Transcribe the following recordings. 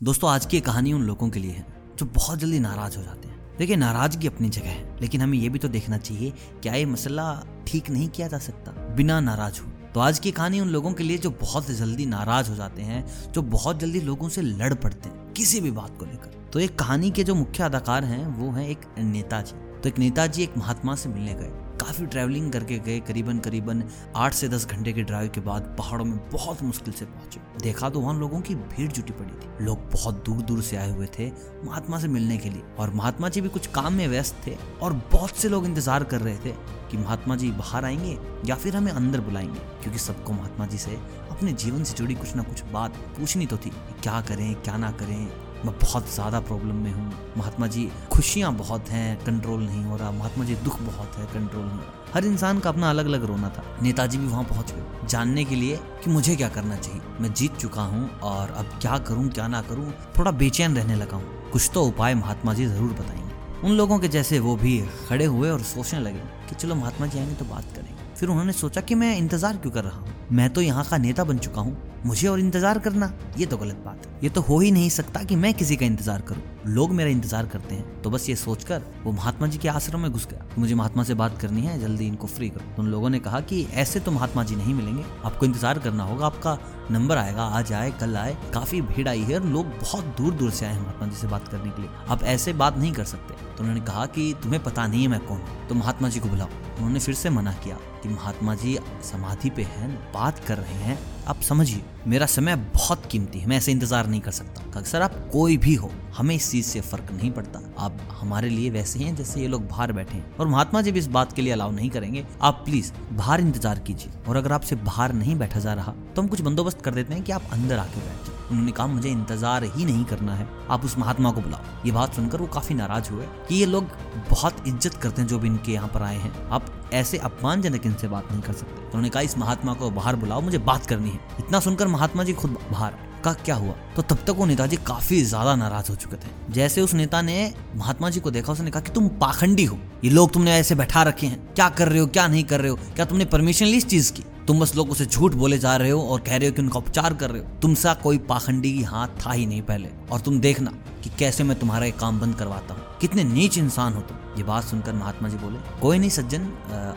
दोस्तों, आज की कहानी उन लोगों के लिए है, जो बहुत जल्दी नाराज़ हो जाते हैं। देखिए, नाराज़गी अपनी जगह है, लेकिन हमें यह भी तो देखना चाहिए, क्या ये मसला ठीक नहीं किया जा सकता? बिना नाराज़ हो तो आज की कहानी उन लोगों के लिए जो बहुत जल्दी नाराज़ हो जाते हैं, जो बहुत जल्दी लोगों से लड़ पड़ते हैं, किसी भी बात को लेकर। तो एक कहानी के जो मुख्य अदाकार हैं, वो हैं एक नेताजी। तो एक नेताजी एक महात्मा से मिलने गए। काफ़ी ट्रैवलिंग करके गए, करीबन करीबन आठ से दस घंटे के ड्राइव के बाद पहाड़ों में बहुत मुश्किल से पहुँचे। देखा तो वहाँ लोगों की भीड़ जुटी पड़ी थी। लोग बहुत दूर दूर से आए हुए थे महात्मा से मिलने के लिए। और महात्मा जी भी कुछ काम में व्यस्त थे और बहुत से लोग इंतज़ार कर रहे थे कि महात्मा जी बाहर आएँगे या फिर हमें अंदर बुलाएँगे। क्योंकि सबको महात्मा जी से अपने जीवन से जुड़ी कुछ ना कुछ बात पूछनी तो थी क्या करें, क्या ना करें। मैं बहुत ज़्यादा प्रॉब्लम में हूँ। महात्मा जी, खुशियाँ बहुत हैं कंट्रोल नहीं हो रहा। महात्मा जी, दुख बहुत है कंट्रोल में हर इंसान का अपना अलग अलग रोना था। नेताजी भी वहाँ पहुँच गए। जानने के लिए कि मुझे क्या करना चाहिए। मैं जीत चुका हूँ और अब क्या करूँ, क्या ना करूँ, थोड़ा बेचैन रहने लगा हूँ। कुछ तो उपाय महात्मा जी ज़रूर बताएँगे। उन लोगों के जैसे वो भी खड़े हुए और सोचने लगे कि चलो महात्मा जी आएँगे तो बात करेंगे। फिर उन्होंने सोचा कि मैं इंतज़ार क्यों कर रहा हूँ? मैं तो यहाँ का नेता बन चुका हूँ। मुझे और इंतज़ार करना, ये तो गलत बात है। ये तो हो ही नहीं सकता कि मैं किसी का इंतज़ार करूँ। लोग मेरा इंतज़ार करते हैं तो बस ये सोचकर वो महात्मा जी के आश्रम में घुस गया। तो मुझे महात्मा से बात करनी है, जल्दी इनको फ्री करो। तो उन लोगों ने कहा कि ऐसे तो महात्मा जी नहीं मिलेंगे। आपको इंतज़ार करना होगा, आपका नंबर आएगा, आज आए, कल आए, काफ़ी भीड़ आई है और लोग बहुत दूर दूर से आए हैं महात्मा जी से बात करने के लिए। आप ऐसे बात नहीं कर सकते। तो उन्होंने कहा कि तुम्हें पता नहीं है मैं कौन तो महात्मा जी को बुलाओ। उन्होंने फिर से मना किया कि महात्मा जी समाधि पे हैं, बात कर रहे हैं, आप समझिए। मेरा समय बहुत कीमती है, मैं ऐसे इंतज़ार नहीं कर सकता। सर आप कोई भी हो, हमें इस चीज़ से फ़र्क नहीं पड़ता। आप हमारे लिए वैसे ही हैं जैसे ये लोग बाहर बैठे हैं। और महात्मा जी भी इस बात के लिए अलाउ नहीं करेंगे। आप प्लीज़ बाहर इंतज़ार कीजिए। और अगर आपसे बाहर नहीं बैठा जा रहा तो हम कुछ बंदोबस्त कर देते हैं कि आप अंदर आके बैठ जाए उन्होंने कहा, मुझे इंतज़ार ही नहीं करना है। आप उस महात्मा को बुलाओ। ये बात सुनकर वो काफ़ी नाराज़ हुए कि ये लोग बहुत इज़्ज़त करते हैं जो भी इनके यहाँ पर आए हैं। आप ऐसे अपमानजनक इनसे बात नहीं कर सकते। उन्होंने कहा, इस महात्मा को बाहर बुलाओ, मुझे बात करनी है। इतना सुनकर महात्मा जी खुद बाहर का क्या हुआ? तो तब तक वो नेताजी काफ़ी ज़्यादा नाराज़ हो चुके थे। जैसे उस नेता ने महात्मा जी को देखा, उसने कहा कि तुम पाखंडी हो। ये लोग तुमने ऐसे बैठा रखे हैं। क्या कर रहे हो, क्या नहीं कर रहे हो? क्या तुमने परमिशन ली इस चीज़ की? तुम बस लोग उसे झूठ बोले जा रहे हो और कह रहे हो कि उनका उपचार कर रहे हो। तुमसा कोई पाखंडी की हाथ था ही नहीं पहले। और तुम देखना कि कैसे मैं तुम्हारा एक काम बंद करवाता हूँ। कितने नीच इंसान हो तुम। ये बात सुनकर महात्मा जी बोले, कोई नहीं सज्जन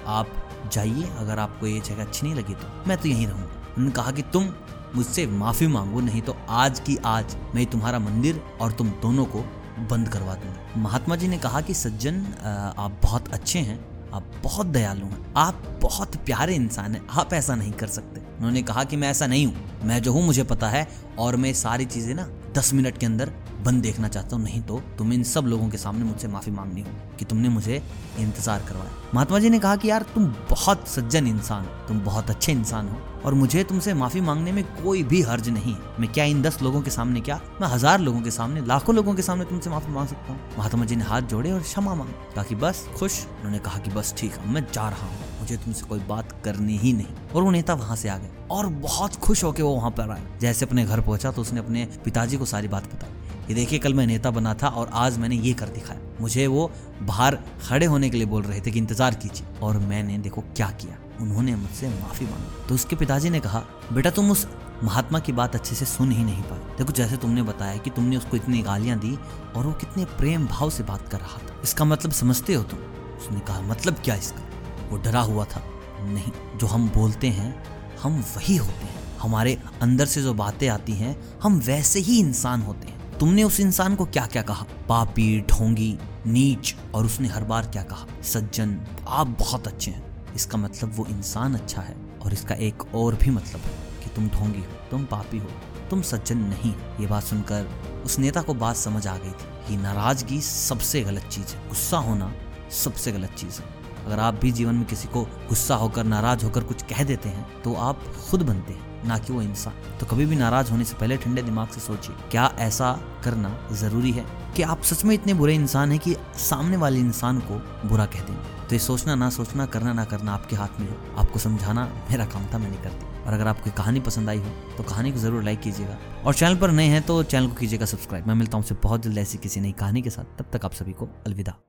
आप जाइए, अगर आपको ये जगह अच्छी नहीं लगी तो। मैं तो यहीं रहूँगा। उन्होंने कहा कि तुम मुझसे माफ़ी मांगो, नहीं तो आज की आज मैं तुम्हारा मंदिर और तुम दोनों को बंद करवा दूँगा। महात्मा जी ने कहा कि, सज्जन आप बहुत अच्छे हैं आप बहुत दयालु हैं। आप बहुत प्यारे इंसान हैं। आप ऐसा नहीं कर सकते। उन्होंने कहा कि मैं ऐसा नहीं हूँ। मैं जो हूँ, मुझे पता है। और मैं सारी चीज़ें ना दस मिनट के अंदर बंद देखना चाहता हूँ, नहीं तो तुम्हें इन सब लोगों के सामने मुझसे माफ़ी मांगनी हो कि तुमने मुझे इंतज़ार करवाया। महात्मा जी ने कहा कि यार, तुम बहुत सज्जन इंसान हो, तुम बहुत अच्छे इंसान हो, और मुझे तुमसे माफ़ी मांगने में कोई भी हर्ज नहीं है। मैं क्या इन दस लोगों के सामने, क्या मैं हज़ार लोगों के सामने, लाखों लोगों के सामने तुमसे माफ़ी मांग सकता हूँ? महात्मा जी ने हाथ जोड़े और क्षमा मांग, ताकि बस खुश, उन्होंने कहा कि बस ठीक है, मैं जा रहा हूँ, मुझे तुमसे कोई बात करनी ही नहीं। और वो नेता वहाँ से आ गए, और बहुत खुश होकर वो वहाँ पर आए। जैसे अपने घर पहुँचा तो उसने अपने पिताजी को सारी बात बताई। ये देखिए, कल मैं नेता बना था और आज मैंने ये कर दिखाया। मुझे वो बाहर खड़े होने के लिए बोल रहे थे कि इंतज़ार कीजिए। और मैंने, देखो, क्या किया? उन्होंने मुझसे माफ़ी मांगी। तो उसके पिताजी ने कहा, बेटा, तुम उस महात्मा की बात अच्छे से सुन ही नहीं पाए। देखो, जैसे तुमने बताया कि तुमने उसको इतनी गालियाँ दी और वो कितने प्रेम भाव से बात कर रहा था। इसका मतलब समझते हो तुम? उसने कहा मतलब क्या इसका? वो डरा हुआ था, नहीं, जो हम बोलते हैं, हम वही होते हैं। हमारे अंदर से जो बातें आती हैं, हम वैसे ही इंसान होते हैं। तुमने उस इंसान को क्या क्या कहा? पापी, ढोंगी, नीच, और उसने हर बार क्या कहा? सज्जन, आप बहुत अच्छे हैं। इसका मतलब वो इंसान अच्छा है, और इसका एक और भी मतलब है कि तुम ढोंगी हो, तुम पापी हो, तुम सज्जन नहीं ये बात सुनकर उस नेता को बात समझ आ गई थी कि नाराज़गी सबसे गलत चीज़ है। गुस्सा होना सबसे गलत चीज़ है। अगर आप भी जीवन में किसी को गुस्सा होकर, नाराज़ होकर कुछ कह देते हैं तो आप खुद बनते हैं, ना कि वो इंसान। तो कभी भी नाराज़ होने से पहले ठंडे दिमाग से सोचिए, क्या ऐसा करना ज़रूरी है कि आप सच में इतने बुरे इंसान हैं कि सामने वाले इंसान को बुरा कह दें? तो ये सोचना, ना सोचना, करना, ना करना आपके हाथ में हो। आपको समझाना मेरा काम था मैं नहीं करती और अगर आपको कहानी पसंद आई हो तो कहानी को ज़रूर लाइक कीजिएगा। और चैनल पर नए हैं तो चैनल को कीजिएगा सब्सक्राइब। मैं मिलता हूँ बहुत जल्द ऐसी किसी नई कहानी के साथ। तब तक आप सभी को अलविदा।